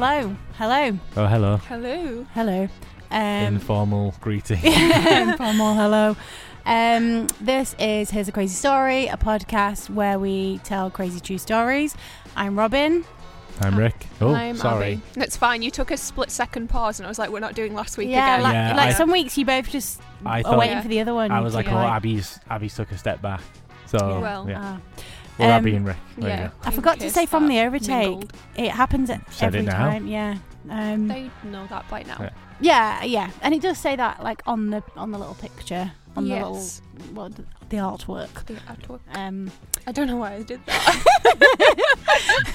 Hello, hello, Oh, hello. Hello. hello. Um, Informal greeting. informal hello. Um, this is Here's a Crazy Story, a podcast where we tell crazy true stories. I'm Robin. I'm Rick. Oh, I'm sorry. Abby. That's fine. You took a split second pause, and I was like, "We're not doing last week yeah, again." like, Yeah, like I- some weeks you both just I are thought waiting Yeah. for the other one. I was to like, go oh, Abby's Abby's took a step back. So Yeah. Well, yeah, Ah. Well, um, Abby and Rick. There yeah. you I forgot to say from the overtake. mingled. It happens at Said it every now. time. Yeah. Um, They know that by now. Yeah. yeah, yeah, and it does say that like on the on the little picture on Yes. the little what the artwork. The artwork. Um, I don't know why I did that.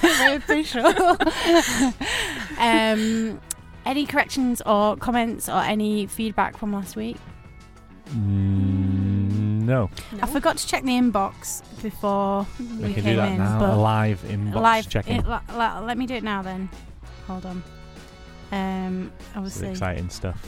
very official. um, any corrections or comments or any feedback from last week? Mm, no, I forgot to check the inbox before we we can came do that in, now. live inbox live. checking. it- la- la- let me do it now then. Hold on. Um, obviously, exciting stuff.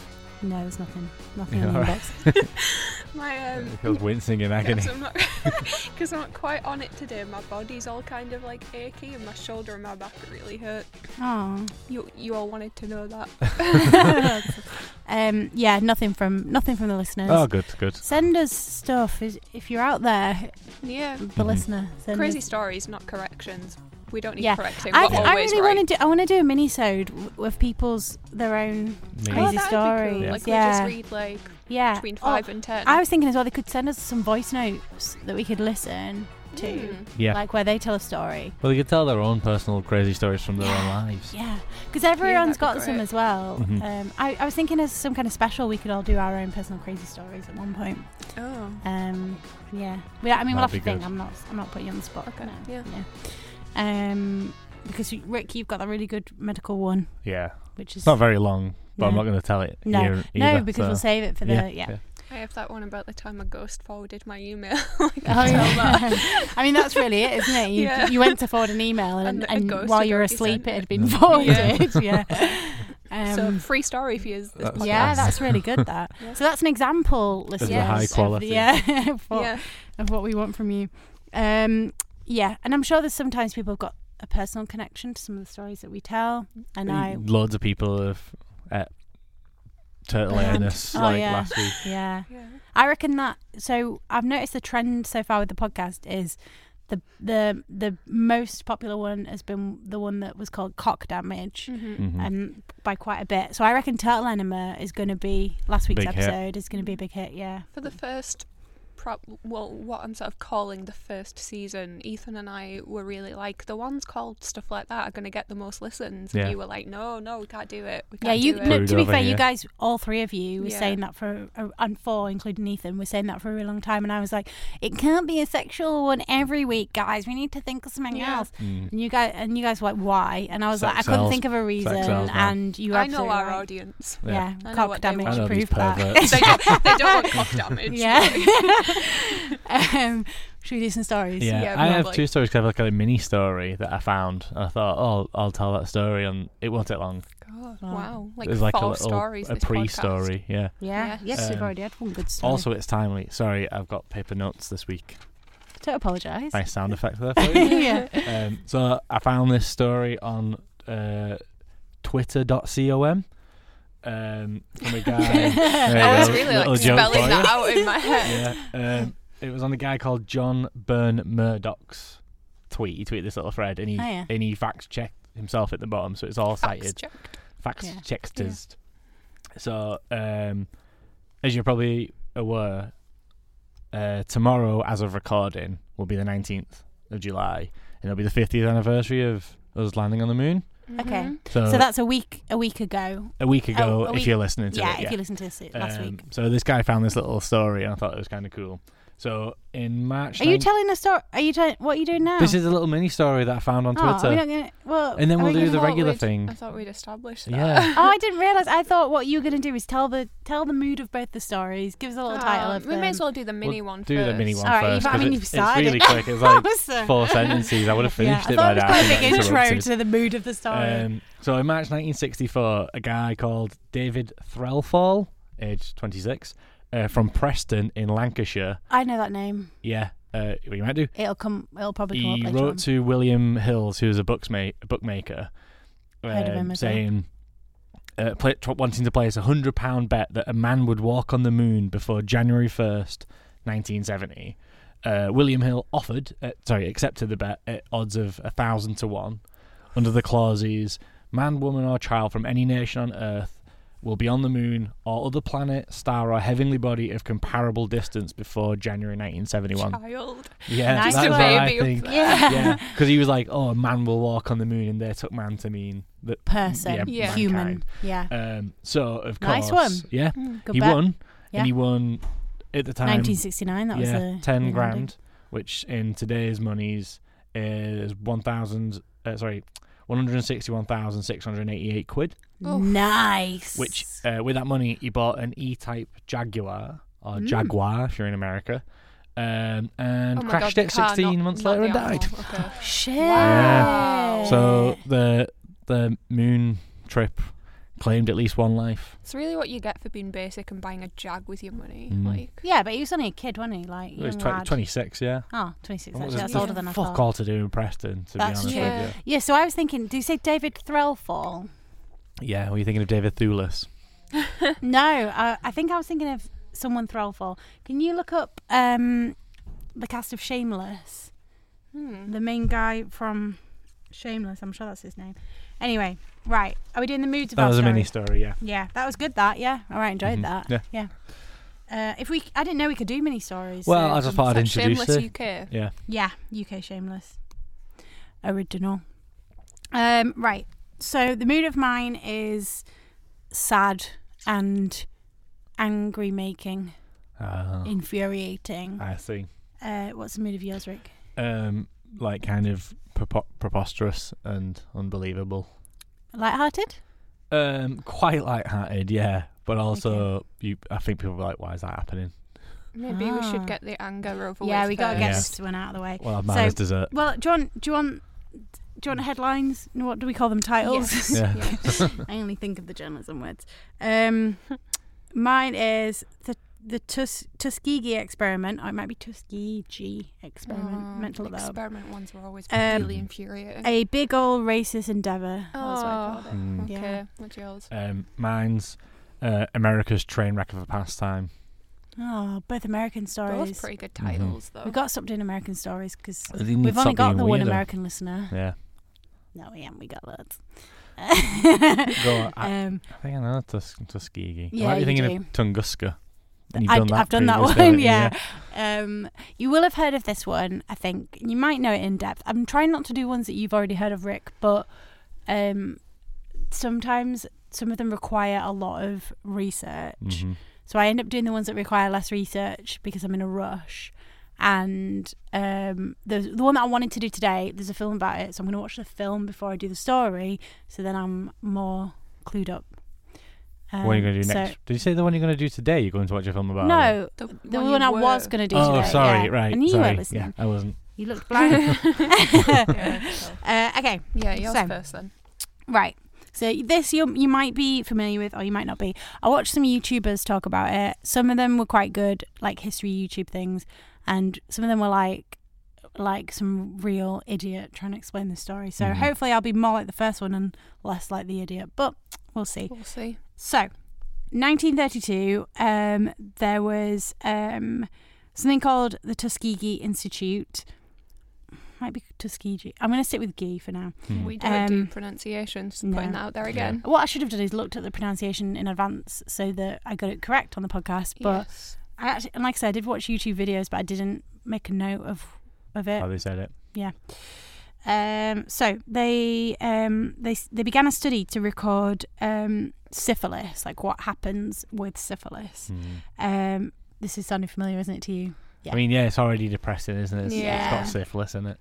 No, there's nothing. Nothing Yeah, in the alright. inbox. My um. It feels wincing in agony. Because I'm, I'm not quite on it today. My body's all kind of like achy, and my shoulder and my back really hurt. Oh. You you all wanted to know that. um, yeah, nothing from nothing from the listeners. Oh, good, good. Send us stuff if you're out there, Yeah. the Mhm. listener. Send Crazy us- stories, not corrections. We don't need Yeah. correcting. I, We're th- I really right. want to do. I want to do a mini-sode with people's their own Me. Oh, crazy that'd stories. Cool. Like yeah, we just read like yeah. between Oh, five and ten. I was thinking as well they could send us some voice notes that we could listen to, Mm. Yeah. like where they tell a story. well, you could tell their own personal crazy stories from their own lives. Yeah, because everyone's that'd be got some as well. Mhm. Um, I, I was thinking as some kind of special, we could all do our own personal crazy stories at one point. Oh. Um, yeah, we, I mean, we'll have to be think. I'm not. I'm not putting you on the spot. Okay, no, yeah. yeah. Um, because you- Rick, you've got that really good medical one, Yeah. which is not very long, but I'm not going to tell it No. here no, either, because so- we'll save it for the yeah, yeah. I have that one about the time a ghost forwarded my email. Oh, yeah. I mean, that's really it, isn't it? You, Yeah. you went to forward an email, and, And and while you were asleep, it had been Yeah. forwarded. Yeah. Um, so free story for you. This That's- podcast. yeah, that's really good. That. Yeah. So that's an example, This listeners. a high of- quality. yeah, of what, yeah. of what we want from you. Um, yeah, and I'm sure there's sometimes people have got a personal connection to some of the stories that we tell, and I, Loads of people have at turtle enema oh, like yeah. last week. yeah, Yeah. I reckon that. So I've noticed the trend so far with the podcast is the the the most popular one has been the one that was called cock damage. Mhm. Mhm. Um, by quite a bit. So I reckon Turtle Enema is going to be last week's Big hit. episode is going to be a big hit. Yeah. For the first, prop, well, what I'm sort of calling the first season, Ethan and I were really like the ones called stuff like that are going to get the most listens. Yeah. And you were like, no, no, we can't do it. We Yeah, can't you. do No, it. to be over fair, you guys, all three of you, were Yeah. saying that for, uh, and four, including Ethan, were saying that for a really long time, and I was like, it can't be a sexual one every week, guys. We need to think of something Yeah. else. Mm. And you guys, and you guys were like, why? And I was like, I Sex couldn't think of a reason, sells, and you. were I know our right. audience. Yeah. Yeah, I know cock what they damage want. I know these proved that. they, don't, they don't want cock damage. yeah. um, should we do some stories? Yeah, Yeah, I have probably. two stories. 'cause I have like a mini story that I found. And I thought, oh, I'll tell that story, and it won't take long. God, Wow. wow. Like There's like four a little stories. a pre-story. Yeah. Yeah. Yes. Yes, we've Um, already had one good story. Also, it's timely. Sorry, I've got paper notes this week. Don't apologise. Nice sound effect there for you. yeah. um, so I found this story on uh, twitter.com um, from a guy. There I was really like spelling that out in my head. Yeah, um, it was on a guy called John Burn-Murdoch's tweet. He tweeted this little thread, and he Oh, yeah. and he fact checked himself at the bottom, so it's all Facts cited. checked. Facts Yeah. checked. So, um, as you're probably aware, uh, tomorrow, as of recording, will be the 19th of July, and it'll be the 50th anniversary of us landing on the moon. Okay. Mhm. So, So that's a week a week ago. a week ago, Oh, a if week- you're listening to Yeah, it. if you listen to this last Um, week. So this guy found this little story, and I thought it was kind of cool. So in March, Are you telling a story? Are you telling what are you doing now? this is a little mini story that I found on oh, Twitter, Are we not gonna, well, and then we'll we do the regular thing. I thought we'd established that. Yeah. Oh, I didn't realize. I thought what you were going to do is tell the tell the mood of both the stories. Give us a little title Um, of we them. may as well do the mini one do the mini first. one All right, first. you've- I 'cause mean, it's, you've it's started. really quick. It was like four sentences. I would have Yeah, finished I it thought by it was now. quite a big intro to the mood of the story. Um, so in March 1964, a guy called David Threlfall, aged 26, uh, from Preston in Lancashire. I know that name. Yeah, uh, what you might do. It'll come. It'll probably come He up later wrote on. to William Hills, who's a booksma- a bookmaker, Heard of him um, as well. saying, uh, play, tr- wanting to place a hundred pound bet that a man would walk on the moon before January first, nineteen seventy. Uh, William Hill offered, uh, sorry, accepted the bet at odds of a thousand to one, under the clauses: man, woman, or child from any nation on Earth will be on the moon or other planet, star, or heavenly body of comparable distance before January 1971. Child. Yeah, Nice that's one. what I think. there. Yeah. Yeah, because he was like, "Oh, man will walk on the moon," and they took man to mean that Person. Yeah. Human. Yeah. Um, so of course, Nice one. yeah, Mm. He bet. won, Yeah. and he won at the time. 1969. That was the ten the grand, landing. which in today's monies is one thousand. Uh, sorry, one hundred sixty-one thousand six hundred eighty-eight quid. Oof. Nice. Which, uh, with that money, he bought an E-Type Jaguar or Mm. Jaguar if you're in America, um, and Oh crashed God, it sixteen not- months not later and died. Okay. Shit. Wow. So the the moon trip claimed at least one life. It's really what you get for being basic and buying a Jag with your money. Mm. Like, Yeah, but he was only a kid, wasn't he? Like, he was young 20, 26, yeah. Oh, 26. Actually, that's Yeah. older than I thought. Fuck thought. all to do in Preston, to That's be honest true. with Yeah, so I was thinking, do you say David Threlfall? Yeah, were you thinking of David Thewlis? no, uh, I think I was thinking of someone Threlfall. Can you look up um, the cast of Shameless? hmm. The main guy from Shameless. I'm sure that's his name. Anyway, right. Are we doing the moods of That our was a story? mini story, yeah. Yeah, that was good. That yeah, all right, enjoyed Mhm. that. Yeah. Uh, if we, I didn't know we could do mini stories. Well, so- I just thought I'd Is that introduce Shameless it. UK. Yeah. Yeah, UK Shameless. Original. Um, right. So the mood of mine is sad and angry making, Uh, infuriating. I see. Uh, what's the mood of yours, Rick? Um, like kind of prepo- preposterous and unbelievable. Lighthearted? Um, quite light-hearted, yeah. But also, you, I think people are like, "Why is that happening?" Maybe we Ah. should get the anger over yeah, with we got to get first. this one out of the way. Well, I've So- mine dessert. Well, do you want? Do you want? Do you want headlines? No, What do we call them? Titles. Yes. Yeah. yes. I only think of the journalism words. Um, mine is the the Tus- Tuskegee experiment. Or it might be Tuskegee experiment. Oh, Meant to look experiment ones were always Um, really infuriating. A big old racist endeavour. That was what I oh, called it. Mm. okay. Yeah. What's yours? Um, mine's uh, America's train wreck of a pastime. Oh, both American stories. Both pretty good titles, though. We've got to stop doing American stories because we've only got being the one. American listener. Yeah. No, we haven't. We got loads. Go on. I, um, I think I know Tus- Tuskegee. Yeah, I might be you thinking do. of Tunguska. You've I, done that have done that one. you? Yeah. Um, you will have heard of this one, I think. You might know it in depth. I'm trying not to do ones that you've already heard of, Rick, but um, sometimes some of them require a lot of research. Mhm. So I end up doing the ones that require less research because I'm in a rush. And um, the the one that I wanted to do today, there's a film about it, so I'm going to watch the film before I do the story, so then I'm more clued up. What are you going to do Um, so- next? Did you say the one you're going to do today? You're going to watch a film about? No, The, the one one, you I was going to do Oh, today. sorry. yeah. Right. I knew sorry. you were listening. Yeah, I wasn't. You looked blank. Yeah, so- uh, okay, yeah, yours So- first then. right. So this you you might be familiar with, or you might not be. I watched some YouTubers talk about it. Some of them were quite good, like history YouTube things, and some of them were like like some real idiot trying to explain the story. So Mhm. hopefully I'll be more like the first one and less like the idiot. But we'll see. We'll see. So, 1932, um, there was um, something called the Tuskegee Institute. Might be Tuskegee. I'm going to stick with Gee for now. Hmm. We don't do Um, pronunciation, just no. putting that out there again. What I should have done is looked at the pronunciation in advance so that I got it correct on the podcast. But yes. I actually, and like I said, I did watch YouTube videos, but I didn't make a note of of it. How they said it. Um, so they um, they they began a study to record um, syphilis, like what happens with syphilis. Hmm. Um, this is sounding familiar, isn't it to you? Yeah. I mean, yeah, it's already depressing, isn't it? It's, Yeah. it's got syphilis in it.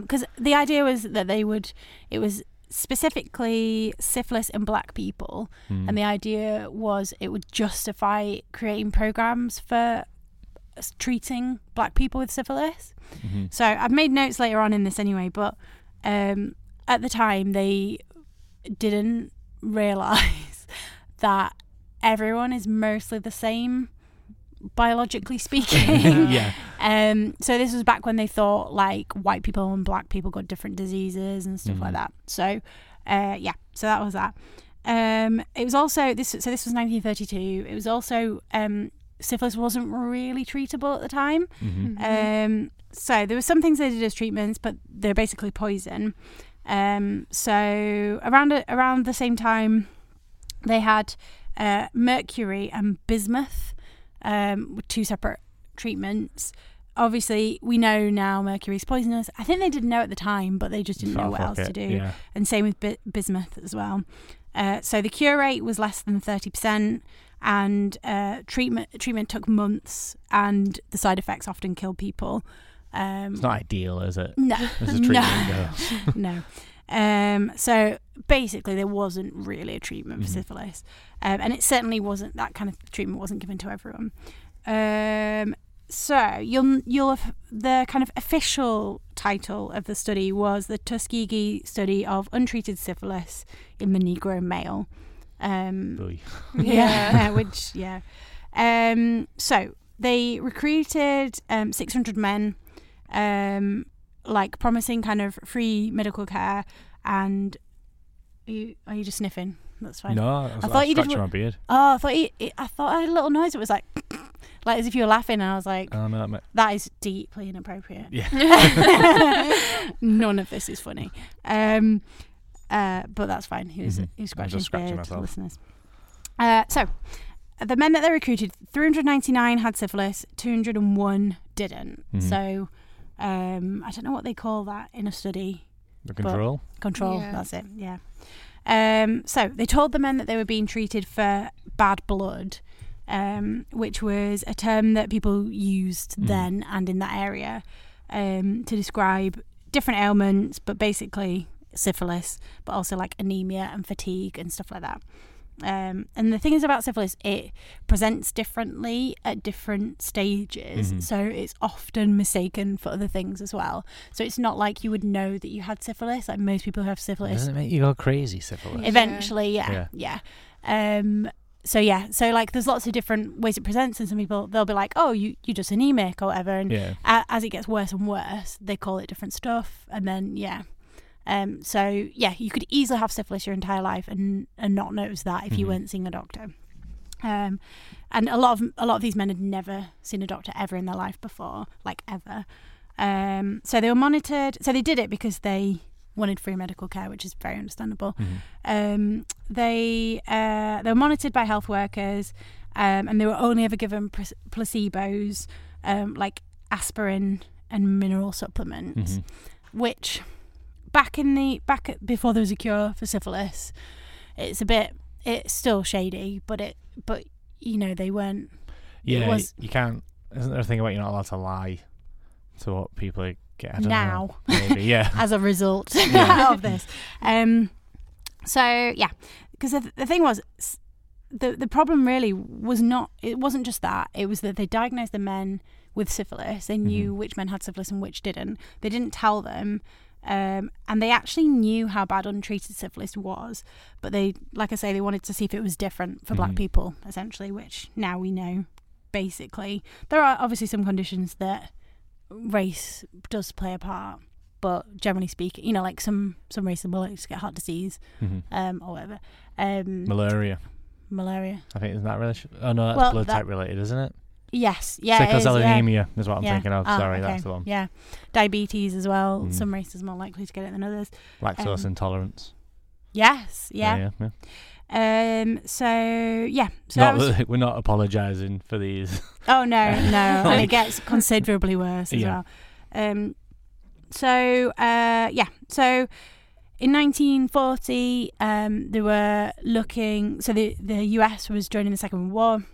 Because the idea was that they would, it was specifically syphilis in black people, Hmm. and the idea was it would justify creating programs for treating black people with syphilis. Mhm. So I've made notes later on in this anyway, but um, at the time they didn't realize that everyone is mostly the same biologically speaking. yeah. Um, so this was back when they thought like white people and black people got different diseases and stuff like Mhm. that. So, uh, yeah, so that was that. Um, it was also this. So this was 1932. It was also um, syphilis wasn't really treatable at the time. hmm Mhm. Um, so there were some things they did as treatments, but they're basically poison. Um, so around around the same time, they had uh, mercury and bismuth, um, with two separate treatments. Obviously, we know now mercury's poisonous. I think they didn't know at the time, but they just didn't know what else it, to do Yeah. and same with bi- bismuth as well. Uh, so the cure rate was less than thirty percent, and uh, treatment treatment took months, and the side effects often killed people. Um, It's not ideal, is it? no, As a no, treatment goes. no. Um, so basically, there wasn't really a treatment for Mhm. syphilis, um, and it certainly wasn't that kind of treatment wasn't given to everyone. Um, so you'll you'll have the kind of official title of the study was the Tuskegee study of untreated syphilis in the Negro male. Um, Oy. yeah, which yeah. Um, so they recruited um, 600 men, um, like promising kind of free medical care. And are you, are you just sniffing? That's fine. No, I, was, I thought you did scratching what- my beard. Oh, I thought you, I thought I had a little noise. It was like, like as if you were laughing. And I was like, Oh no, mate. that is deeply inappropriate. Yeah. None of this is funny. Um, uh, but that's fine. He was, Mhm. he was I scratching his just scratching beard to the listeners. Uh, so, the men that they recruited, 399 had syphilis, 201 didn't. Mhm. So, um, I don't know what they call that in a study. The control. Control, Yeah. that's it, yeah. Um, so, they told the men that they were being treated for bad blood, um, which was a term that people used Mm. then and in that area um, to describe different ailments, but basically syphilis, but also like anemia and fatigue and stuff like that. Um, and the thing is about syphilis, it presents differently at different stages. Mhm. So it's often mistaken for other things as well. So it's not like you would know that you had syphilis. Like most people who have syphilis Doesn't it make you go crazy, syphilis? Yeah. eventually yeah yeah, um so yeah so like there's lots of different ways it presents and some people they'll be like oh you you're just anemic or whatever and Yeah. a- as it gets worse and worse they call it different stuff and then yeah um so yeah you could easily have syphilis your entire life and and not notice that if you Mhm. weren't seeing a doctor um and a lot of a lot of these men had never seen a doctor ever in their life before like ever um so they were monitored so they did it because they wanted free medical care which is very understandable Mhm. um, they uh, they were monitored by health workers, um, and they were only ever given pr- placebos, um, like aspirin and mineral supplements, Mhm. which back in the back at, before there was a cure for syphilis, it's a bit it's still shady, but it but you know they weren't. Yeah, was- you can't. Isn't there a thing about you're not allowed to lie to what people get? Now. know. Maybe, yeah. as a result Yeah. of this. Um, so yeah, because the, the thing was, the the problem really was not. It wasn't just that. It was that they diagnosed the men with syphilis. They knew Mhm. which men had syphilis and which didn't. They didn't tell them. Um, and they actually knew how bad untreated syphilis was, but they, like I say, they wanted to see if it was different for black Mhm. people, essentially, which now we know. Basically, there are obviously some conditions that race does play a part, but generally speaking, you know, like some some races will just get heart disease, Mhm. um, or whatever, um, Malaria. malaria. I think isn't that relation? Oh no, that's Well, blood that- type related, isn't it? Yes, yeah, Sickle is, cell yeah. anemia is what I'm Yeah. thinking of. Ah, Sorry, okay. that's the one. Yeah, diabetes as well. Mm. Some races are more likely to get it than others. Lactose Um, intolerance. Yes, yeah. yeah, yeah. Um. So yeah. So Not was, we're not apologising for these. oh no, no, and it gets considerably worse as well. Um. So uh, yeah. So in 1940, um, they were looking. So the the US was joining the Second World War.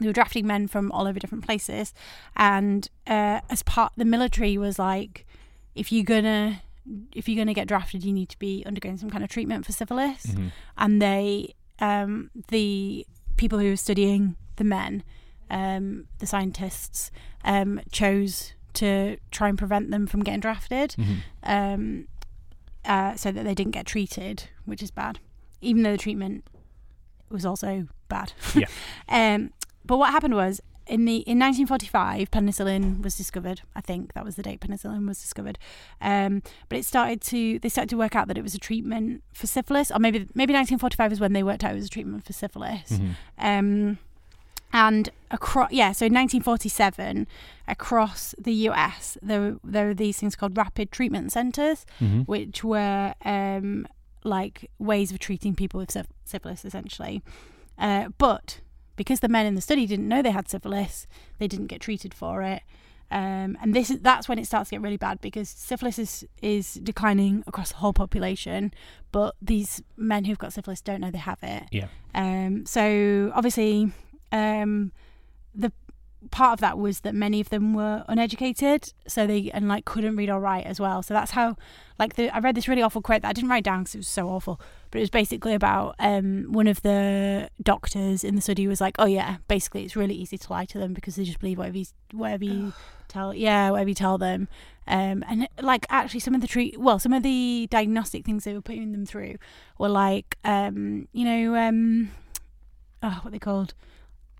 They were drafting men from all over different places, and uh, as part, the military was like, if you're gonna if you're gonna get drafted, you need to be undergoing some kind of treatment for syphilis Mhm. and they um, the people who were studying the men um, the scientists um, chose to try and prevent them from getting drafted Mhm. um, uh, so that they didn't get treated which is bad even though the treatment was also bad Yeah. but what happened was in the in 1945 penicillin was discovered i think that was the date penicillin was discovered um, but it started to they started to work out that it was a treatment for syphilis or maybe maybe 1945 is when they worked out it was a treatment for syphilis Mhm. um, and across yeah so in 1947 across the us there were- there were these things called rapid treatment centers Mhm. which were um, like ways of treating people with syph- syphilis essentially uh, but because the men in the study didn't know they had syphilis they didn't get treated for it um, and this is that's when it starts to get really bad because syphilis is, is declining across the whole population, but these men who've got syphilis don't know they have it. Yeah. Um, so obviously, um, the part of that was that many of them were uneducated, so they and like couldn't read or write as well. So that's how, like, the I read this really awful quote that I didn't write down because it was so awful, but it was basically about um one of the doctors in the study was like, oh yeah, basically it's really easy to lie to them because they just believe whatever you whatever you tell yeah whatever you tell them. Um and like actually some of the treat well some of the diagnostic things they were putting them through were like um you know um oh what they called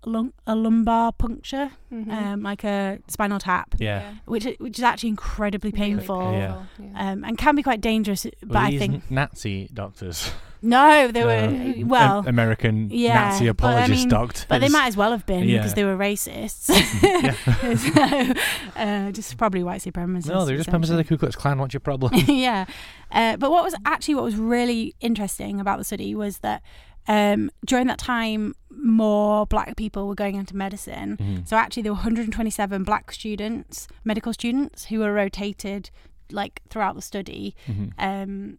lung- a lumbar puncture Mhm. um like a spinal tap Yeah. which which is actually incredibly Really painful Yeah. yeah. um and can be quite dangerous but Were i these think Nazi doctors. no they Uh, were Am- well American yeah, Nazi but I mean- doctors. but they might as well have been Yeah. because they were racists Yeah. so, uh, just probably white supremacists no, they're just members of the Ku Klux Klan. What's your problem? yeah. Uh, but what was actually what was really interesting about the study was that um, during that time, more black people were going into medicine. Mhm. So actually, there were 127 black students, medical students, who were rotated like throughout the study. Mhm. Um,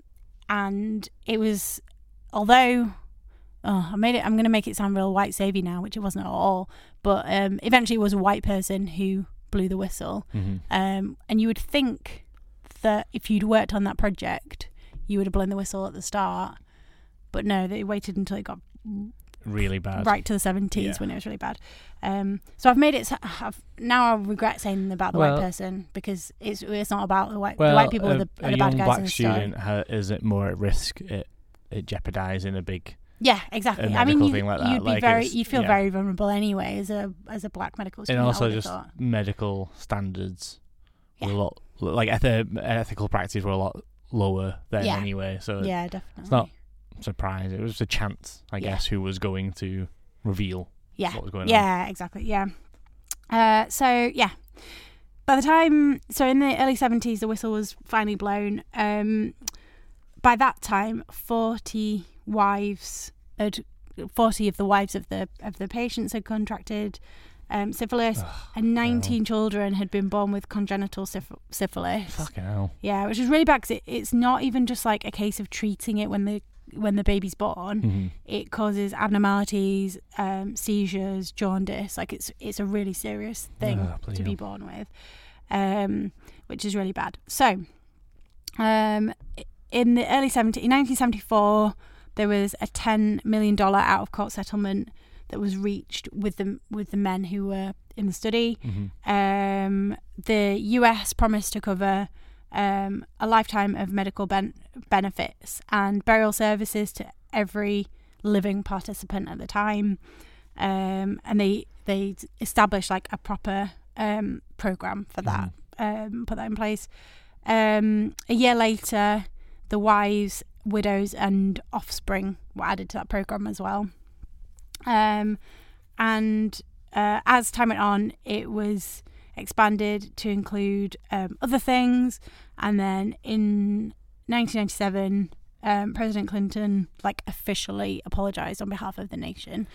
and it was, although. Oh, I made it. I'm going to make it sound real white savvy now, which it wasn't at all. But um, eventually, it was a white person who blew the whistle. Mhm. Um, and you would think that if you'd worked on that project, you would have blown the whistle at the start. But no, they waited until it got Really bad. right to the 70s Yeah. when it was really bad. Um, so I've made it. I've, now I regret saying about the Well- white person because it's it's not about the white Well, the white people a, are the, a the young bad guys black student is it more at risk at, at jeopardising a big Yeah, exactly. I mean, you, thing like that, you'd be like, very, you'd feel yeah. very vulnerable anyway as a as a black medical student. and also just thought. medical standards were a lot like eth- ethical practices were a lot lower then Yeah. anyway. So yeah, definitely. it's not surprise. It was a chance, I Yeah. guess, who was going to reveal yeah. what was going on. Yeah, exactly. Yeah. Uh, so yeah, by the time so in the early seventies, the whistle was finally blown. Um, by that time, forty wives had forty of the wives of the of the patients had contracted um, syphilis, and nineteen children had been born with congenital syph- syphilis. Fucking hell. Yeah, which is really bad because it, it's not even just like a case of treating it when the when the baby's born Mhm. it causes abnormalities, um, seizures, jaundice. Like it's it's a really serious thing Ah, to be born with, um, which is really bad. So, um, in the early 70, in 1974, there was a ten million dollar out of court settlement that was reached with the with the men who were in the study. Mhm. Um, the US promised to cover um, a lifetime of medical ben- benefits and burial services to every living participant at the time. Um, and they they established like a proper um, program for that. um, put that in place. Um, a year later, the wives, widows, and offspring were added to that program as well. Um, and uh, as time went on, it was expanded to include um, other things. And then in 1997, um, President Clinton like officially apologized on behalf of the nation,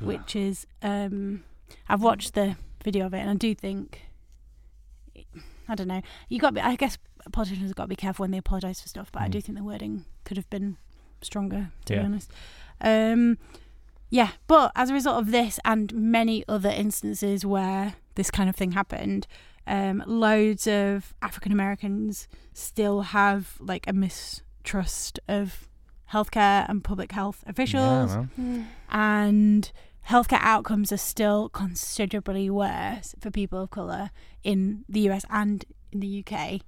which is um, I've watched the video of it, and I do think I don't know. You got. I guess politicians have got to be careful when they apologise for stuff, but I Mm. do think the wording could have been stronger. To be honest. Um, yeah, but as a result of this and many other instances where this kind of thing happened, um, loads of African Americans still have like a mistrust of healthcare and public health officials Yeah, well, and healthcare outcomes are still considerably worse for people of colour in the US and in the UK.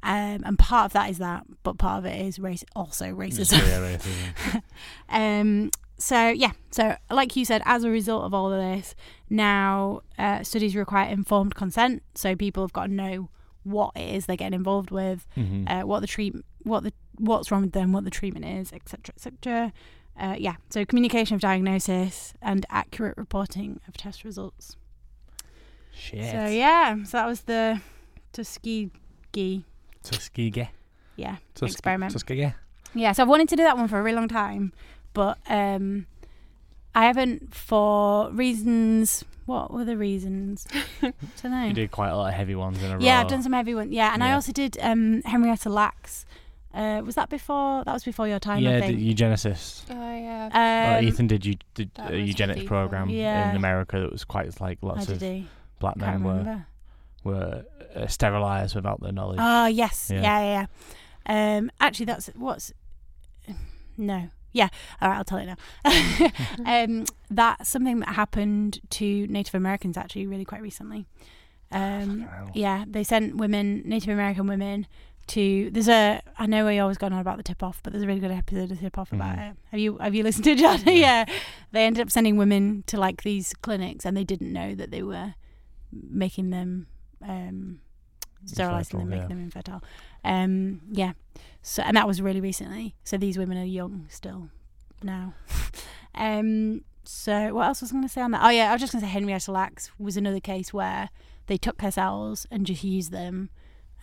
Um, and part of that is that, but part of it is race, also racism. clear racism. um, so yeah, so like you said, as a result of all of this, now uh, studies require informed consent. So people have got to know what it is they're getting involved with, Mhm. uh, what the treat, what the what's wrong with them, what the treatment is, etc., etc. Uh, yeah, so communication of diagnosis and accurate reporting of test results. Shit. So yeah, so that was the Tuskegee, Tuskegee. yeah, Tuske- experiment. Tuskegee. Yeah, so I've wanted to do that one for a really long time, but um, I haven't for reasons. What were the reasons? don't know. You did quite a lot of heavy ones in a row. Yeah, I've done some heavy ones. Yeah, and I also did um, Henrietta Lacks. Uh, was that before? That was before your time, I yeah, think. the eugenicist. Oh yeah. Uh, Um, Ethan did you did a eugenics program. Yeah. in America that was quite like lots of he? black Can't men were remember. were uh, sterilized without their knowledge. Oh yes, Yeah. yeah, yeah. yeah. Um, actually, that's what's no, yeah. All right, I'll tell it now. um, that's something that happened to Native Americans actually really quite recently. Um, yeah, they sent women, Native American women, to. There's a. I know we always going on about the tip off, but there's a really good episode of tip off about Mhm. it. Have you Have you listened to it, John? Yeah. yeah. They ended up sending women to like these clinics, and they didn't know that they were making them. Um, sterilizing them, making yeah. them infertile. Um, yeah. So and that was really recently. So these women are young still now. um. So what else was I going to say on that? Oh yeah, I was just going to say Henrietta Lacks was another case where they took her cells and just used them,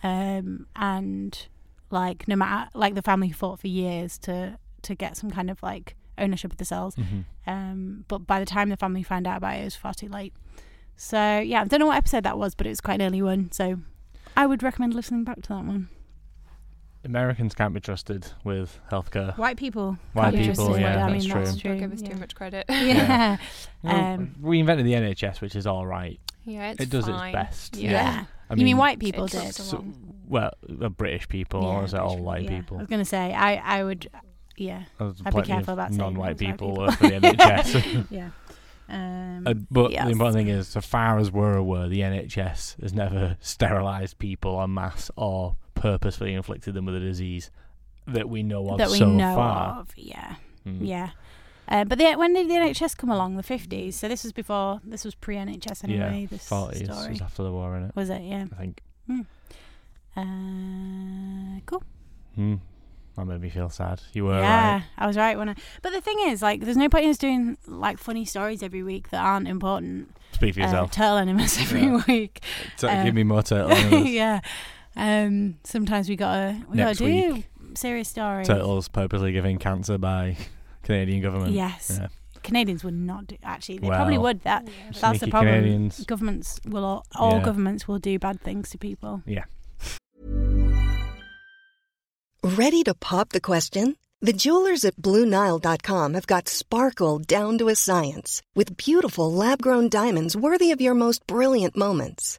um, and like no matter like the family fought for years to to get some kind of like ownership of the cells. Mhm. Um, but by the time the family found out about it, it was far too late. So yeah, I don't know what episode that was, but it was quite an early one. So I would recommend listening back to that one. Americans can't be trusted with healthcare. White people. White can't be people, trusted. yeah, I that's mean, true. that's true. Don't give us yeah. too much credit. Yeah. Well, Um, we invented the NHS, which is all right. Yeah, it's It does fine. its best. Yeah. Yeah. I you mean white people did? So, well, uh, British people, or is it all white yeah. people? I was gonna say I I would yeah I'd be careful about saying non-white those white people people. work for the NHS. yeah. Um, Uh, but yes. the important thing is, so far as we're aware, the NHS has never sterilised people en masse or purposefully inflicted them with a disease that we know of that we so know far. of. Yeah. Mm. Yeah. Uh, but the, when did the NHS come along? The fifties. So this was before. This was pre NHS anyway. yeah, this 40s story was after the war, innit? was it? Yeah. I think. Uh, cool. Hmm. That made me feel sad. You were yeah, right. I was right when I. But the thing is, like, there's no point in us doing like funny stories every week that aren't important. Speak for Uh, yourself. turtle animals every Yeah. week. T- uh, give me more turtle animals. yeah. Um. Sometimes we gotta we Next gotta do week. serious stories. Turtles purposely given cancer by Canadian government. Yes. Yeah. Canadians would not do. Actually, they probably would. That Yeah, that's the Sneaky problem. Canadians. Governments will all, all Yeah. governments will do bad things to people. Yeah. Ready to pop the question? The jewelers at BlueNile.com have got sparkle down to a science with beautiful lab grown diamonds worthy of your most brilliant moments.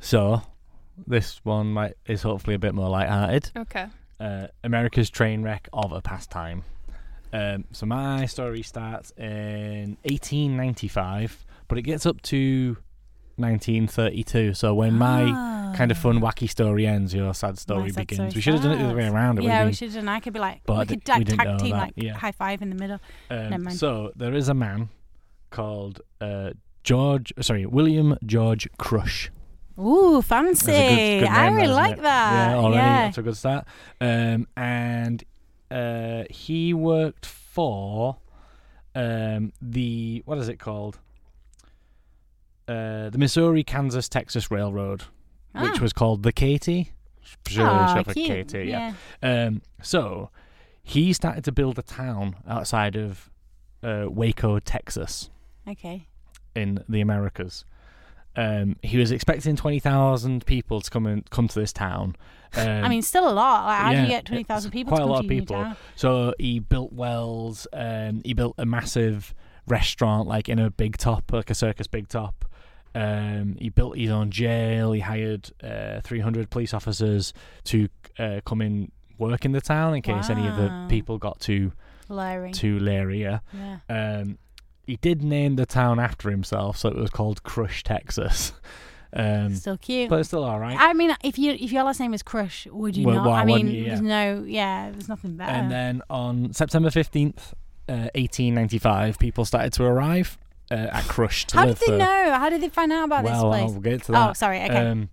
So, this one might is hopefully a bit more light-hearted. Okay. Uh, America's train wreck of a pastime. Um, so my story starts in 1895, but it gets up to 1932. So when my kind of fun, wacky story ends, your sad story Ah. My sad begins. story we should have done it the other way starts. around. It Yeah, we been- should have done. I could be like, But I we could tag, we didn't tag team that, like yeah. high five in the middle. Um, Never mind. so there is a man called uh, George, sorry, William George Crush. Ooh, fancy! Good, good I really like it? that. Yeah, already Yeah. that's a good start. Um, and uh, he worked for um, the what is it called? Uh, the Missouri, Kansas, Texas Railroad, which Ah. was called the Katy. Sure, for cute. Katy, yeah. Um, so he started to build a town outside of uh, Waco, Texas Okay. in the Americas. Um, he was expecting twenty thousand people to come and come to this town. Um, I mean, still a lot. Like, how do you get twenty thousand people? quite to a lot of people. so he built wells. Um, he built a massive restaurant, like in a big top, like a circus big top. Um, he built his own jail. He hired uh, three hundred police officers to uh, come in work in the town in case any of the people got too Larry. too leery. Yeah. Um, he did name the town after himself, so it was called Crush, Texas. Um, Still cute. but it's still all right. I mean, if you if your last name is Crush, would you Well, not? why I mean, you? there's no, yeah, there's nothing better. and then on September fifteenth, uh, eighteen ninety five, people started to arrive uh, at Crush How did they for. know? How did they find out about well, this place? I'll get to that. Oh, sorry. Okay. Um,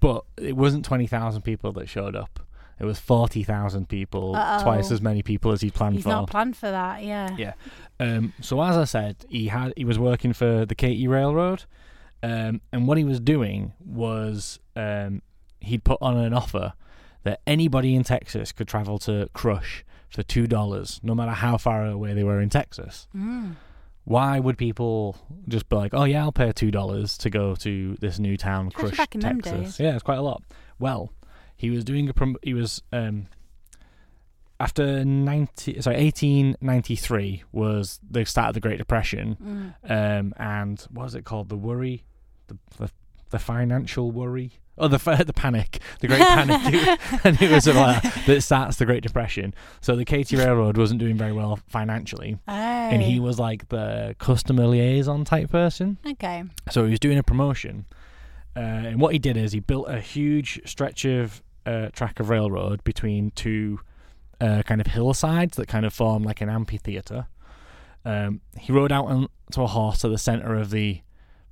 but it wasn't twenty thousand people that showed up. It was forty thousand people, twice Uh-oh. as many people as he planned He's for. not planned for that. Yeah. Yeah. Um, so as I said, he had he was working for the Katy Railroad, um, and what he was doing was um, he'd put on an offer that anybody in Texas could travel to Crush for two dollars, no matter how far away they were in Texas. Mm. Why would people just be like, "Oh yeah, I'll pay two dollars to go to this new town, Crush, back in them Texas"? Yeah, it's quite a lot. Well, he was doing a prom- he was um, after 90 sorry 1893 was the start of the great depression. Mm. um and what was it called? The worry? The the, the financial worry? Oh the the panic. The great panic. And it was about that starts the great depression. So the katy railroad wasn't doing very well financially. And he Oh. was like the customer liaison type person. Okay. so he was doing a promotion, uh, and what he did is he built a huge stretch of uh, track of railroad between two uh, kind of hillsides that kind of form like an amphitheater. Um, he rode out on, to a horse to the center of the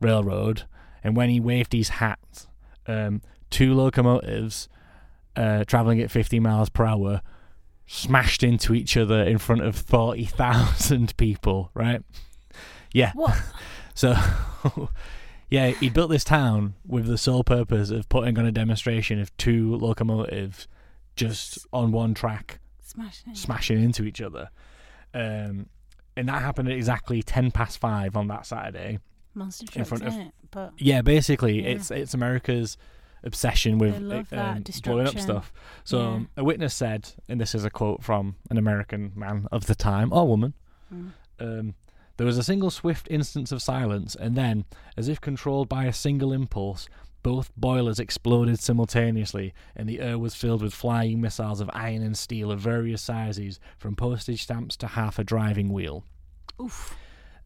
railroad, and when he waved his hat, um, two locomotives uh, traveling at 50 miles per hour smashed into each other in front of 40,000 people, right? Yeah. What? So, yeah, he built this town with the sole purpose of putting on a demonstration of two locomotives just on one track Smashing smashing into each other. Um, and that happened at exactly 10 past 5 on that Saturday. Monster in trucks, front of- isn't it? But Yeah, basically, Yeah. it's it's America's obsession with They love that um, blowing up stuff. So Yeah. um, a witness said, and this is a quote from an American man of the time or woman, Mm. um, there was a single swift instance of silence, and then, as if controlled by a single impulse, both boilers exploded simultaneously, and the air was filled with flying missiles of iron and steel of various sizes, from postage stamps to half a driving wheel. oof.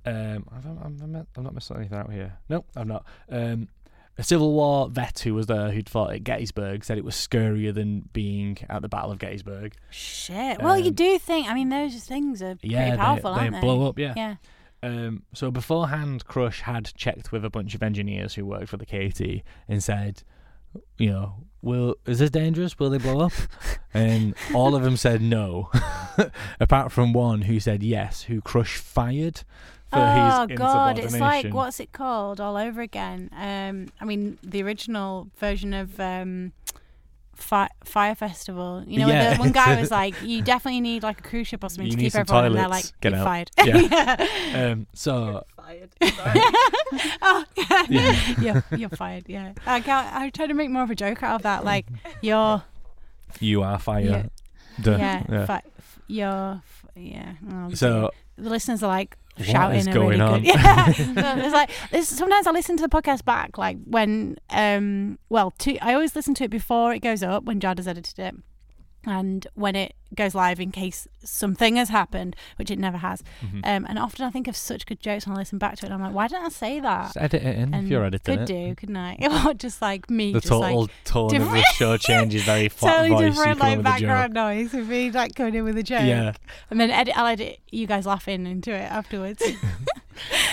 Um, I've, I've, I've, not missed anything out here. No, I've not. Um, a Civil War vet who was there who'd fought at Gettysburg said it was scarier than being at the Battle of Gettysburg. Shit. Well, you Um, do think. I mean, those things are Yeah, pretty they- powerful, they aren't they? blow up, yeah. Yeah. Um, so beforehand, Crush had checked with a bunch of engineers who worked for the Katy and said, you know, will is this dangerous? Will they blow up? and all of them said no, apart from one who said yes, who Crush fired for oh his god, it's like what's it called all over again? Um, I mean, the original version of um, Fi- Fire Festival. You know, Yeah, the one guy was like, "You definitely need like a cruise ship or something You to keep some everyone," and they're like. Get "You're out." fired." Yeah. Um, so fired. oh, Yeah. you're, you're fired. Yeah, I can't, I'm to make more of a joke out of that. Like, you're, you are fire. Yeah. Duh. yeah, Yeah. fi- f- you're, f- yeah. Oh, So the listeners are like What shouting is going really on? good. Yeah, it's like this, sometimes I listen to the podcast back, like when um, well, to, I always listen to it before it goes up when Jad has edited it, and when it goes live in case something has happened, which it never has. Mhm. Um, and often I think of such good jokes and I listen back to it. and I'm like, why didn't I say that? just edit it in if you're editing could it. do, couldn't I? Or just like me, the just total like tone of the show changes very flat totally voice. you different like background noise with me like coming in with a joke. Yeah. And then edit, I'll edit you guys laughing into it afterwards.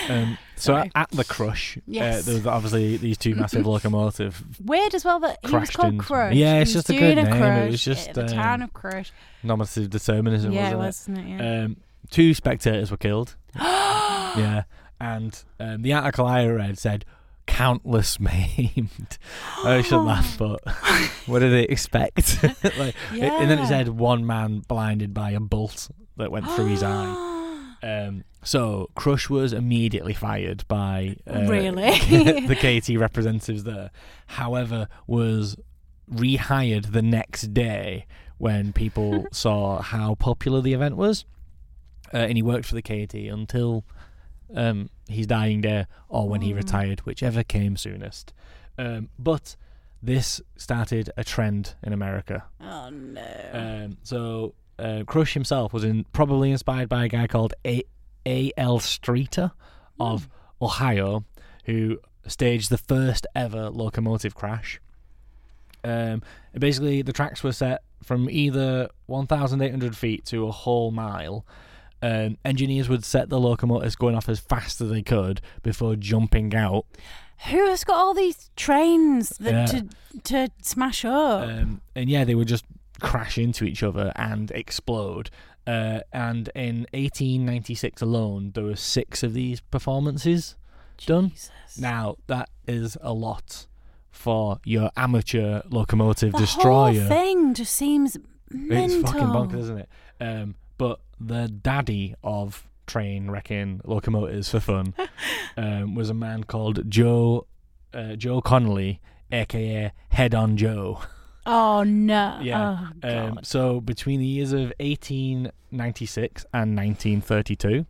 Um, so at the crush, Yes. uh, there was obviously these two massive locomotive. Weird as well that he was called Crush. Yeah, it's just a good name. It was just, the town um, of Crush. Nominative determinism, Yeah, wasn't was, wasn't it? Yeah. Um, two spectators were killed. yeah, and um, the article I read said countless maimed. I shouldn't laugh, but what did they expect? like, it- and then it said one man blinded by a bolt that went through his eye. Um, so Crush was immediately fired by uh, Really? the Katy representatives there. However, was rehired the next day when people saw how popular the event was, uh, and he worked for the Katy until um, his dying day or when he Oh. retired, whichever came soonest. Um, but this started a trend in America. Oh no. Um, so uh, Crush himself was in, probably inspired by a guy called A. A. L. Streeter of Ohio, who staged the first ever locomotive crash. Um, basically, the tracks were set from either 1,800 feet to a whole mile. Um, engineers would set the locomotives going off as fast as they could before jumping out. Who has got all these trains that Yeah. to to smash up? Um, and yeah, they would just crash into each other and explode. Uh, and in 1896 alone, there were six of these performances done. Jesus. Now that is a lot for your amateur locomotive the destroyer. whole thing just seems mental. It's fucking bonkers, isn't it? Um, but the daddy of train wrecking locomotives for fun um, was a man called Joe uh, Joe Connolly, aka Head On Joe. Oh no. Yeah. Oh, Um, so between the years of 1896 and 1932,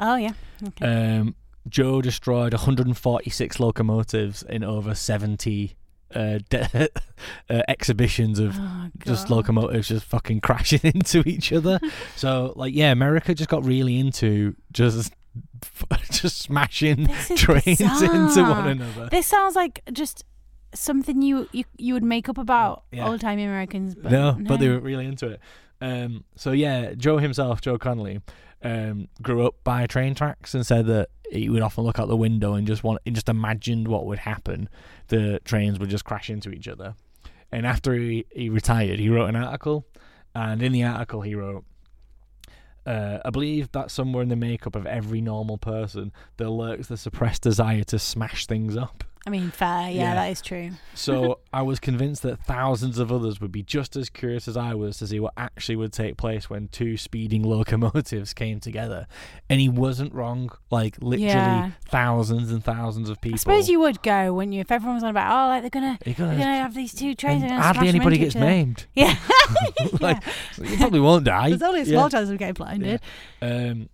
oh yeah. Okay. um, Joe destroyed 146 locomotives in over 70 uh, de- uh, exhibitions of oh, just locomotives just fucking crashing into each other. so like yeah, America just got really into just just smashing trains into one another. This sounds like just something you you, you would make up about Yeah. old time Americans. But no, but they were really into it. Um, so yeah, Joe himself, Joe Connolly, um, grew up by train tracks and said that he would often look out the window and just want, he just imagined what would happen. The trains would just crash into each other. And after he, he retired, he wrote an article, and in the article he wrote, uh, I believe that somewhere in the makeup of every normal person there lurks the suppressed desire to smash things up. I mean, fair. Yeah, Yeah. that is true. So I was convinced that thousands of others would be just as curious as I was to see what actually would take place when two speeding locomotives came together. And he wasn't wrong. Like literally Yeah. thousands and thousands of people. I suppose you would go, wouldn't you? If everyone was on about, oh, like they're gonna, You're they're gonna- gonna have these two trains. and hardly anybody gets maimed. Yeah. like yeah. you probably won't die. There's only a small chance of getting blinded. Um,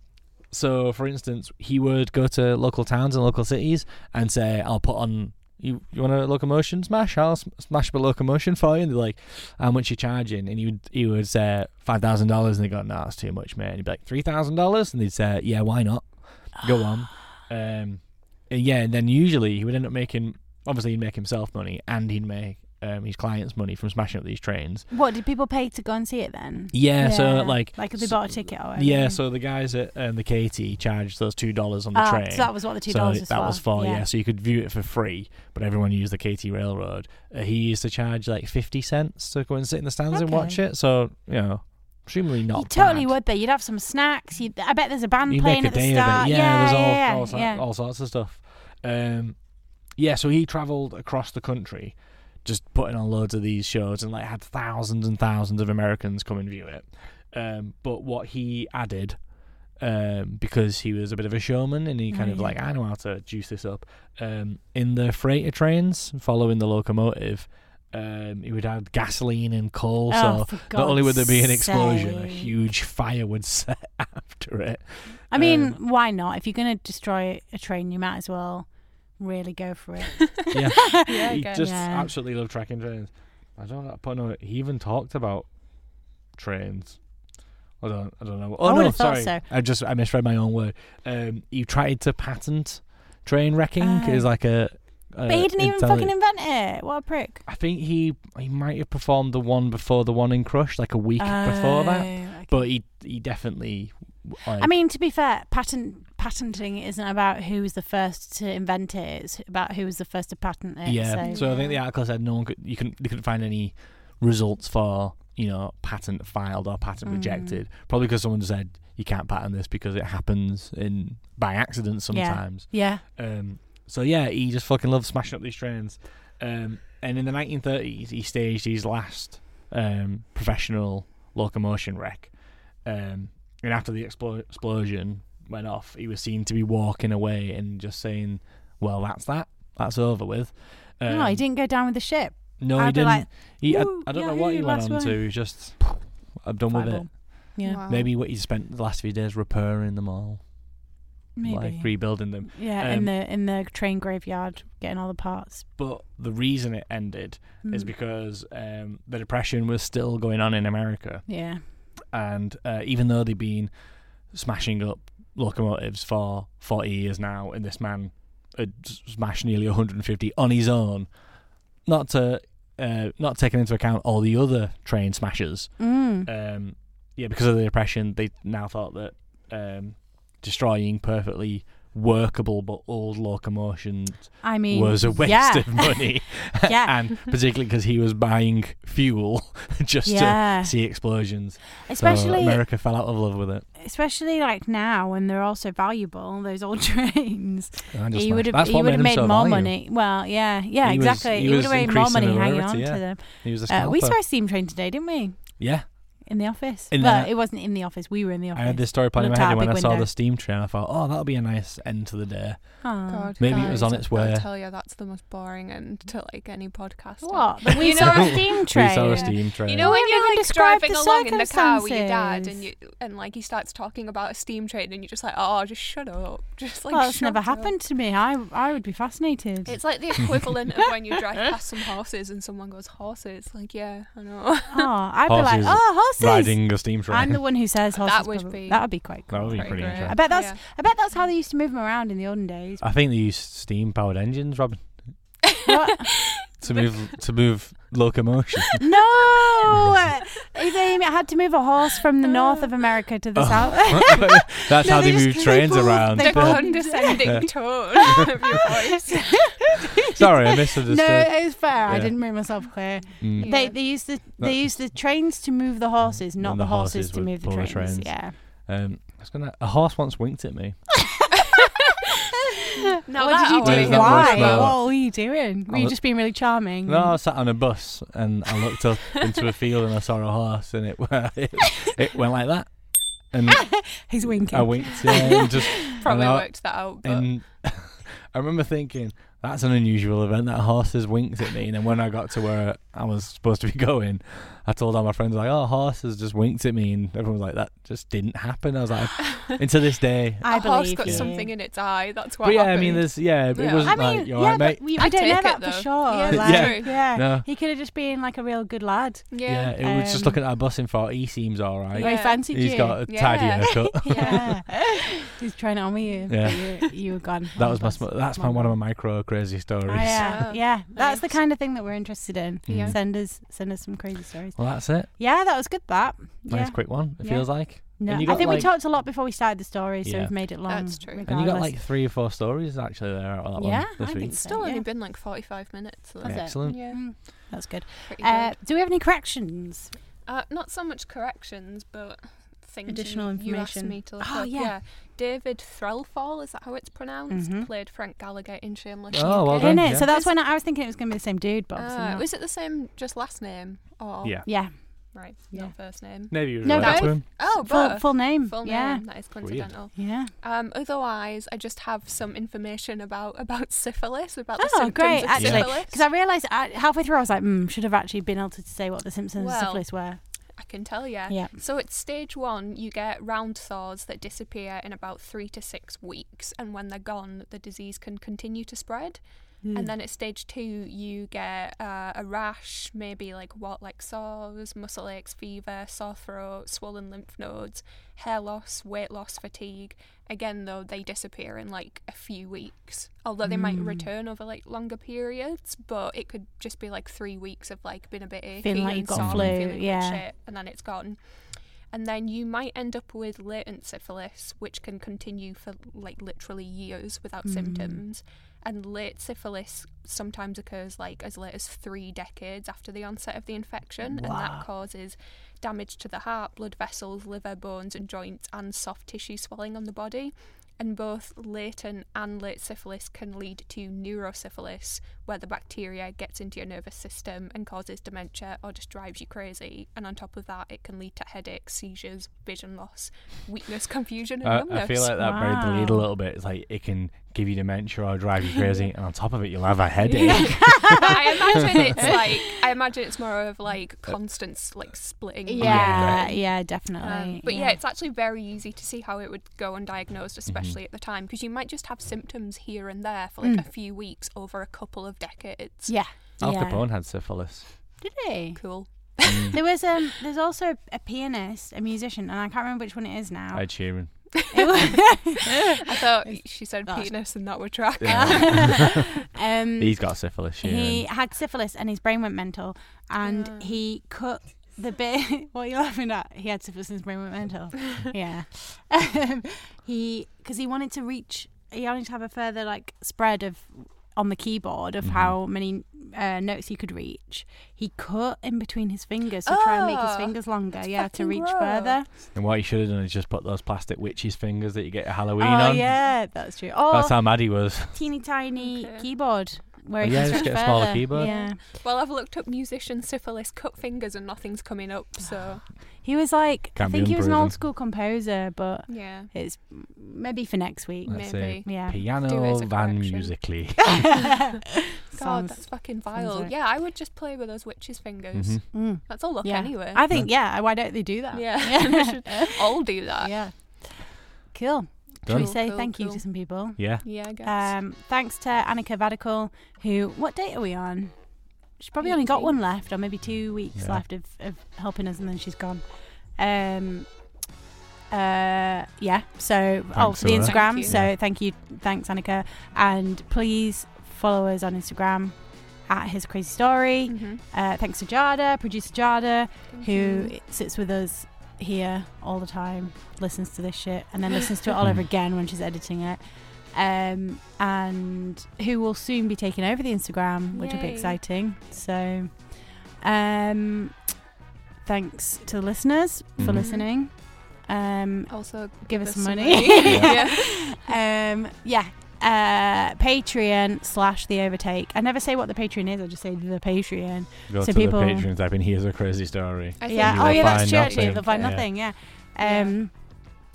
so, for instance, he would go to local towns and local cities and say, "I'll put on you. You want a locomotion smash? I'll smash up a locomotion for you." And they're like, "How much you charging?" And he would he would say five thousand dollars, and they go, "No, that's too much, man." And he'd be like, three thousand dollars, and they'd say, "Yeah, why not? Go on." Um, and yeah, and then usually he would end up making obviously he'd make himself money and he'd make um, his clients money from smashing up these trains. What did people pay to go and see it then? Yeah, so like like if they so- bought a ticket or. Yeah, so the guys at um, the Katy charged those two dollars on the Ah, train. so that was what the two So dollars was that for. was for yeah. yeah. So you could view it for free, but everyone used the Katy Railroad. Uh, he used to charge like fifty cents to go and sit in the stands and watch it. So you know, extremely not. you totally bad. would though. You'd have some snacks. You'd, I bet there's a band You playing a at the start. Yeah, yeah, there's all yeah, all, yeah. all sorts of stuff. Um, yeah, so he travelled across the country, just putting on loads of these shows, and like had thousands and thousands of Americans come and view it. Um, but what he added, um, because he was a bit of a showman, and he kind Oh, of like I know how to juice this up. Um, in the freighter trains following the locomotive. Um, he would add gasoline and coal, Oh, so not only would there be an explosion, a huge fire would set after it. I mean, Um, why not? If you're going to destroy a train, you might as well really go for it. Yeah, Yeah, he just Yeah. absolutely loved tracking trains. I don't know, but no, he even talked about trains. I don't, I don't know. Oh I no, would've thought sorry, so. I just I misread my own word. Um, he tried to patent train wrecking Oh. is like a. a but he didn't even fucking invent it. What a prick. I think he he might have performed the one before the one in Crush, like a week before that. Oh, okay. But he he definitely. Like, I mean, to be fair, patent patenting isn't about who was the first to invent it. It's about who was the first to patent it. Yeah. So, So I think the article said no one could you couldn't they couldn't find any results for you know patent filed or patent Mm. rejected. Probably because someone said you can't patent this because it happens in by accident sometimes. yeah. Um, so yeah, he just fucking loves smashing up these trains. Um, and in the 1930s, he staged his last um, professional locomotion wreck. Um, and after the explo- explosion went off, he was seen to be walking away and just saying, "Well, that's that. That's over with." Um, no, he didn't go down with the ship. No, he I'd be didn't. like, he, I, I don't know what he went on one." to. He just, I'm done with it. Yeah, Wow. Maybe what he spent the last few days repairing them all, maybe. like rebuilding them. yeah, um, in the in the train graveyard, getting all the parts. But the reason it ended is Mm. because um, the depression was still going on in America, Yeah. And uh, even though they've been smashing up locomotives for 40 years now, and this man had smashed nearly 150 on his own, not to uh, not taking into account all the other train smashers. Mm. Um, yeah, because of the depression, they now thought that um, destroying perfectly workable but old locomotions I mean, was a waste yeah. of money. Yeah. and particularly because he was buying fuel just Yeah. to see explosions. so especially America fell out of love with it. especially like now when they're all so valuable, those old trains. He would have he would have made so more valuable. money. Well, yeah, yeah, He was- exactly. he he would have made more money hanging on rarity, to them. Was Uh, we saw a steam train today, didn't we? Yeah, In the office. In well, the- it wasn't in the office. We were in the office. I had this story playing in Looked my out head, and when I big saw the steam train, I thought, oh, that'll be a nice end to the day. Aw. God, Maybe it was on guys, its I've gotta tell you, that's the most boring end to like any podcast. What? But we saw know- a steam train. We saw a steam train. You know when you're haven't like driving the along in the car with your dad, and you and like he starts talking about a steam train, and you're just like, oh, just shut up, just like. well, it's shut never up. happened to me. I I would be fascinated. It's like the equivalent of when you drive past some horses and someone goes horses. Like, yeah, I know. oh, I'd be like, oh, horses. Riding a steam train. I'm the one who says horses. That would probably- be- that would be quite cool. That would be Pretty pretty interesting. I bet that's Yeah. I bet that's how they used to move them around in the olden days. I think they used steam powered engines, Robin, What? to move to move locomotion. no, they had to move a horse from the north of America to the Oh. south. That's No, how they, they move trains pulled- around. they the pulled- condescending Yeah. tone of your voice. Sorry, I misunderstood. no, misunderstood. it's fair. I didn't make myself clear. Mm. Yeah. They they used the they That's- used the trains to move the horses, not the, the horses, horses to move the pull the trains. trains. Yeah. Um, I was gonna. A horse once winked at me. Now what did you do? That Why? voice? What were you doing? Were I you was- just being really charming? No, I sat on a bus and I looked up into a field and I saw a horse and it it, it went like that, and He's winking. I winked. Yeah, and just Probably and I- worked that out. But And I remember thinking that's an unusual event that horses horse winked at me. And then when I got to where I was supposed to be going, I told all my friends like, "Oh, horses just winked at me," and everyone was like, "That just didn't happen." I was like, and to this day. I a horse believe got you. something in its eye. That's why." But yeah, I mean, there's yeah, it wasn't I mean, like you're yeah, right, mate. we, we I'd don't know that it, for sure. Yeah, like, Yeah. true. yeah. No. He could have just been like a real good lad. yeah. Yeah, it was just Um, looking at a bus in thought he seems all right. Where he Yeah. fancied He's you. got a tidy Yeah. haircut. yeah. He's trying it on with you. Yeah. you, you were gone. That was my sm- that's my one of my micro crazy stories. Oh, yeah, Ah, yeah. That's the kind of thing that we're interested in. Send us, send us some crazy stories. Well, that's it. Yeah, that was good. That. Nice Yeah. quick one. It Yeah. feels like. No, And you I think like- we talked a lot before we started the story, so Yeah. we've made it long. That's true. And And you got like three or four stories actually there out that Yeah, one this I week. think It's still yeah. only been like 45 minutes. So Has it? Excellent. Yeah, Mm, that's good. pretty Uh, good. do we have any corrections? Uh, not so much corrections, but things Additional you, you asked information. me to look Oh, up. yeah. David Threlfall, is that how it's pronounced? Mhm. Played Frank Gallagher in Shameless. Oh, well done. In it. yeah. So that's when I, I was thinking it was going to be the same dude, but Uh, was it the same, just last name? Or Yeah. yeah. right, Yeah. no first name. Maybe you No, relate to him. Oh, Full, full name. Full yeah. name. That is coincidental. Yeah. Um, otherwise, I just have some information about about syphilis, about the Oh, symptoms great! of Actually, syphilis. because I realised halfway through I was like, mm, should have actually been able to say what the symptoms Well, of syphilis were. I can tell you. Yeah. So it's stage one, you get round sores that disappear in about three to six weeks, and when they're gone, the disease can continue to spread. Hmm. And then at stage two, you get uh, a rash, maybe like what, like sores, muscle aches, fever, sore throat, swollen lymph nodes, hair loss, weight loss, fatigue. Again, though, they disappear in like a few weeks, although they might Mm. return over like longer periods. But it could just be like three weeks of like being a bit achy Feeling like and you've got and flu, feeling a bit yeah. shit, and then it's gone. And then you might end up with latent syphilis, which can continue for like literally years without Mm. symptoms. And late syphilis sometimes occurs like as late as three decades after the onset of the infection, and that causes damage to the heart, blood vessels, liver, bones, and joints, and soft tissue swelling on the body. And both latent and late syphilis can lead to neurosyphilis, where the bacteria gets into your nervous system and causes dementia or just drives you crazy. And on top of that, it can lead to headaches, seizures, vision loss, weakness, confusion, and numbness. I feel like that buried the lead a little bit. It's like it can give you dementia or drive you crazy, and on top of it, you'll have a headache. I imagine it's like I imagine it's more of like constant like splitting. by Yeah, yeah, definitely. Um, but yeah. it's actually very easy to see how it would go undiagnosed, especially at the time, because you might just have symptoms here and there for like Mm. a few weeks over a couple of decades. yeah. Al yeah. Capone had syphilis. Did he? Cool. There was um. There's also a pianist, a musician, and I can't remember which one it is now. Ed Sheeran. It was- I thought she said Gosh. penis and that would track. um, He's got syphilis. Sheeran. he had syphilis and his brain went mental, and Ah. he cut the bit. what are you laughing at? He had syphilis and his brain went mental. yeah, um, he because he wanted to reach. He wanted to have a further like spread of on the keyboard of Mhm. how many uh, notes he could reach. He cut in between his fingers to try and make his Oh, fingers longer. Yeah, to reach gross. further. And what he should have done is just put those plastic witches fingers that you get at Halloween oh on. yeah, that's true. Oh, That's how mad he was. teeny tiny Okay. keyboard where Oh, he yeah, can just stretch get a smaller further. keyboard. Yeah. Well, I've looked up musician syphilis cut fingers and nothing's coming up. So He was like, Can't I think he was an old school composer, but yeah, it's maybe for next week. Let's maybe. Yeah. Piano van musically. God, Sounds- that's fucking vile. right. Yeah, I would just play with those witches' fingers. Mhm. Mm, That's all look yeah. anyway. I think, yeah, why don't they do that? Yeah, we should all do that. yeah. Cool. Should we say cool, thank you to some people? Yeah. Yeah, I guess. Um, thanks to Annika Vadikul, who, what date are we on? She's probably only got one left, or maybe two weeks Yeah. left of, of helping us, and then she's gone. Um, uh, yeah. So, oh, for the. Instagram. Thank. So, Yeah. thank you, thanks Annika, and please follow us on Instagram at His Crazy Story. Mhm. Uh, thanks to Jada, producer Jada, Thank who you. sits with us here all the time, listens to this shit, and then listens to it all over again when she's editing it. Um, and who will soon be taking over the Instagram, which will be Yay. exciting. So, um, thanks to the listeners for Mhm. listening. Um, Also, give us us some some money. money. yeah. um, yeah. Uh, Patreon slash the overtake. I never say what the Patreon is. I just say the Patreon. Go So to people- the Patreon type in here's a crazy story. Yeah. Oh, yeah. That's true. Actually, nothing. they'll find Yeah. nothing. Yeah. Yeah. Um,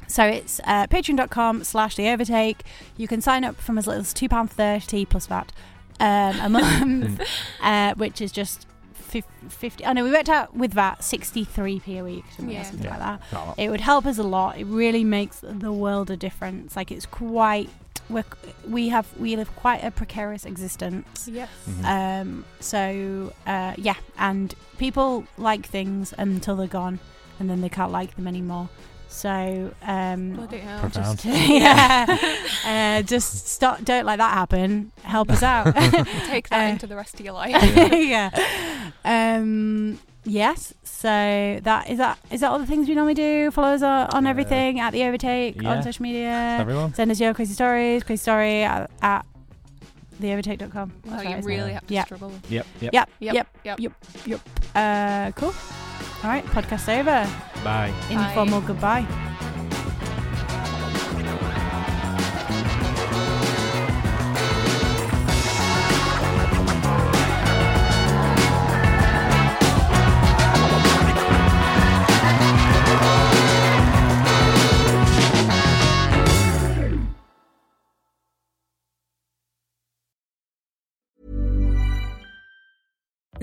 so it's uh, patreon.com slash the overtake. You can sign up from as little as £2.30 plus VAT um, a month, uh, which is just fif- 50 Oh, know we worked out with that 63p a week, didn't we, or Yeah. something Yeah. like that. Not a lot. It would help us a lot. It really makes the world a difference. Like, it's quite. We're, we have we live quite a precarious existence. Yes. Mhm. Um, so uh, yeah, and people like things until they're gone, and then they can't like them anymore. So um, Bloody hell. Profound. yeah, uh, just stop. Don't let that happen. Help us out. Take that Uh, into the rest of your life. yeah. Um, Yes. So that is that is that all the things we normally do? Follow us on, on uh, everything at the Overtake yeah. on social media. Everyone. Send us your crazy stories, crazy story at, at theovertake.com. Oh, you really it? have to yep. struggle. Yep. Yep. Yep. Yep. Yep. Yep. yep. yep. Uh, cool. All right. Podcast over. Bye. Informal Bye. goodbye.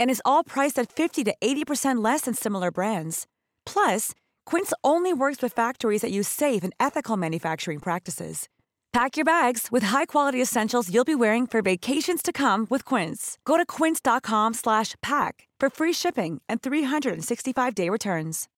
And is all priced at 50 to 80% less than similar brands. Plus, Quince only works with factories that use safe and ethical manufacturing practices. Pack your bags with high-quality essentials you'll be wearing for vacations to come with Quince. Go to quince.com slash pack for free shipping and 365-day returns.